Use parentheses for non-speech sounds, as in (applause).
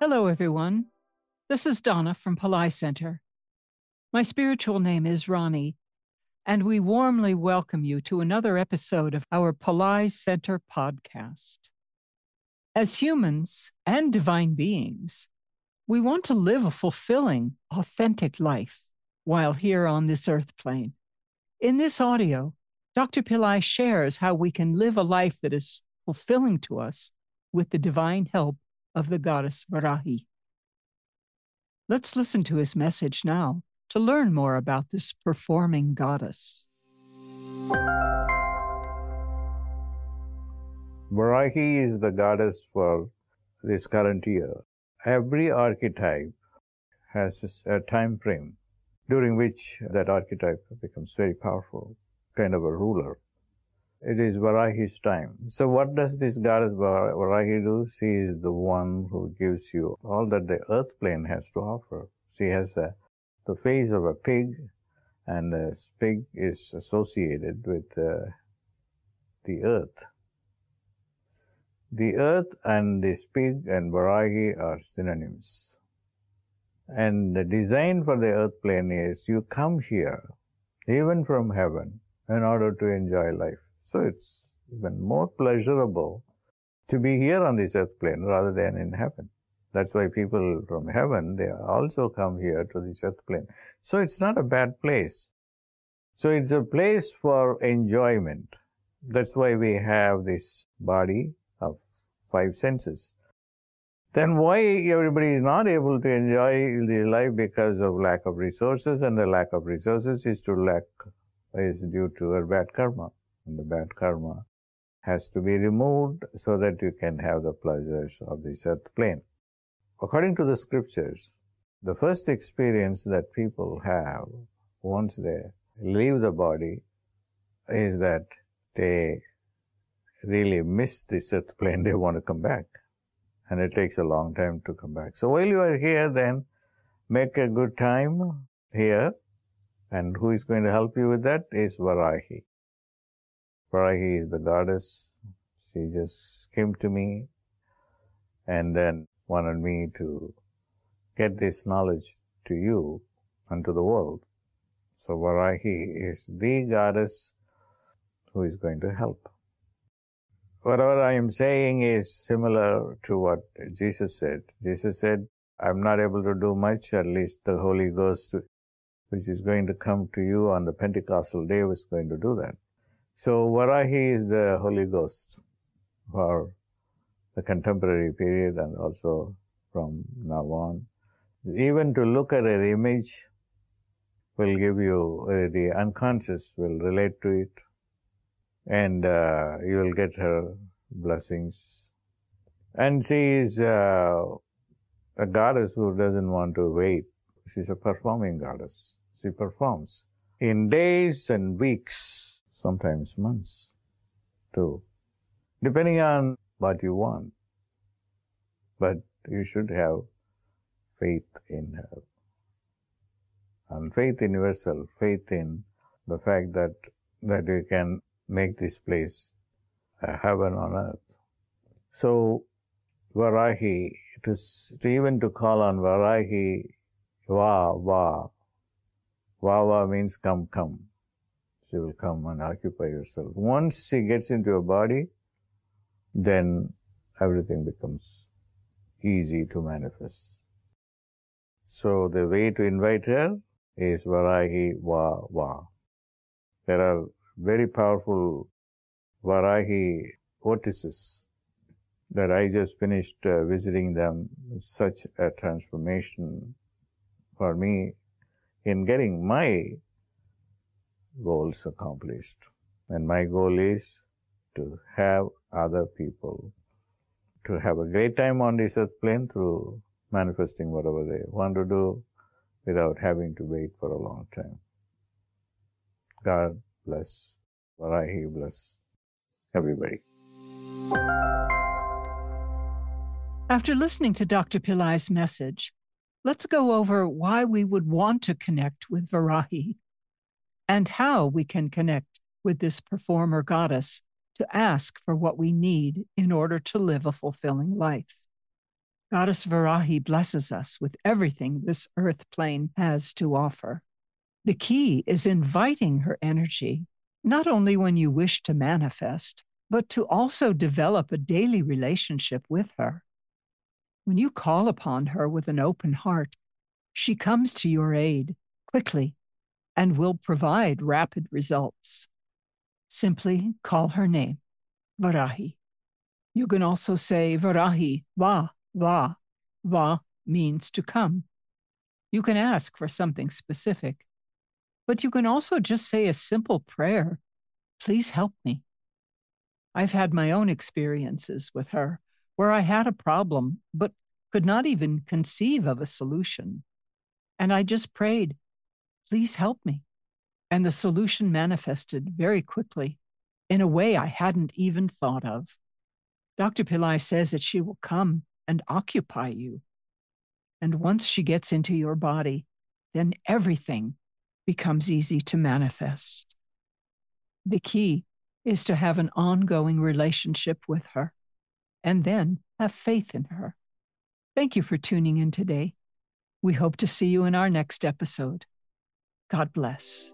Hello, everyone. This is Dawna from Pillai Center. My spiritual name is Rani, and we warmly welcome you to another episode of our Pillai Center podcast. As humans and divine beings, we want to live a fulfilling, authentic life while here on this earth plane. In this audio, Dr. Pillai shares how we can live a life that is fulfilling to us with the divine help of the goddess Varahi. Let's listen to his message now to learn more about this performing goddess. Varahi is the goddess for this current year. Every archetype has a time frame during which that archetype becomes very powerful, kind of a ruler. It is Varahi's time. So what does this goddess Varahi do? She is the one who gives you all that the earth plane has to offer. She has a, the face of a pig, and the pig is associated with uh, the earth. The earth and this pig and Varahi are synonyms. And the design for the earth plane is you come here, even from heaven, in order to enjoy life. So it's even more pleasurable to be here on this earth plane rather than in heaven. That's why people from heaven, they also come here to this earth plane. So it's not a bad place. So it's a place for enjoyment. That's why we have this body of five senses then why everybody is not able to enjoy the life because of lack of resources and the lack of resources is to lack is due to a bad karma and the bad karma has to be removed so that you can have the pleasures of this earth plane according to the scriptures the first experience that people have once they leave the body is that they really miss this earth plane (laughs) they want to come back and it takes a long time to come back. So while you are here, then make a good time here. And who is going to help you with that is Varahi. Varahi is the goddess. She just came to me and then wanted me to get this knowledge to you and to the world. So Varahi is the goddess who is going to help whatever I am saying is similar to what Jesus said. Jesus said, I'm not able to do much, at least the Holy Ghost, which is going to come to you on the Pentecostal day, was going to do that. So Varahi is the Holy Ghost for the contemporary period and also from now on. Even to look at an image will give you, uh, the unconscious will relate to it and uh, you will get her blessings. And she is uh, a goddess who doesn't want to wait. She's a performing goddess. She performs in days and weeks, sometimes months too, depending on what you want. But you should have faith in her. And faith in yourself, faith in the fact that, that you can make this place a heaven on earth. So, Varahi, to, to even to call on Varahi, Va, Va, Va, Va means come, come. She will come and occupy yourself. Once she gets into your body, then everything becomes easy to manifest. So the way to invite her is Varahi Va Va. There are very powerful Varahi vortices that I just finished uh, visiting them. Such a transformation for me in getting my goals accomplished. And my goal is to have other people to have a great time on this earth plane through manifesting whatever they want to do without having to wait for a long time. God bless. Varahi bless everybody. After listening to Dr. Pillai's message, let's go over why we would want to connect with Varahi and how we can connect with this performer goddess to ask for what we need in order to live a fulfilling life. Goddess Varahi blesses us with everything this earth plane has to offer. The key is inviting her energy, not only when you wish to manifest, but to also develop a daily relationship with her. When you call upon her with an open heart, she comes to your aid quickly and will provide rapid results. Simply call her name, Varahi. You can also say Varahi, Va, Va. Va means to come. You can ask for something specific, but you can also just say a simple prayer Please help me. I've had my own experiences with her where I had a problem, but could not even conceive of a solution. And I just prayed, Please help me. And the solution manifested very quickly in a way I hadn't even thought of. Dr. Pillai says that she will come and occupy you. And once she gets into your body, then everything becomes easy to manifest. The key is to have an ongoing relationship with her and then have faith in her. Thank you for tuning in today. We hope to see you in our next episode. God bless.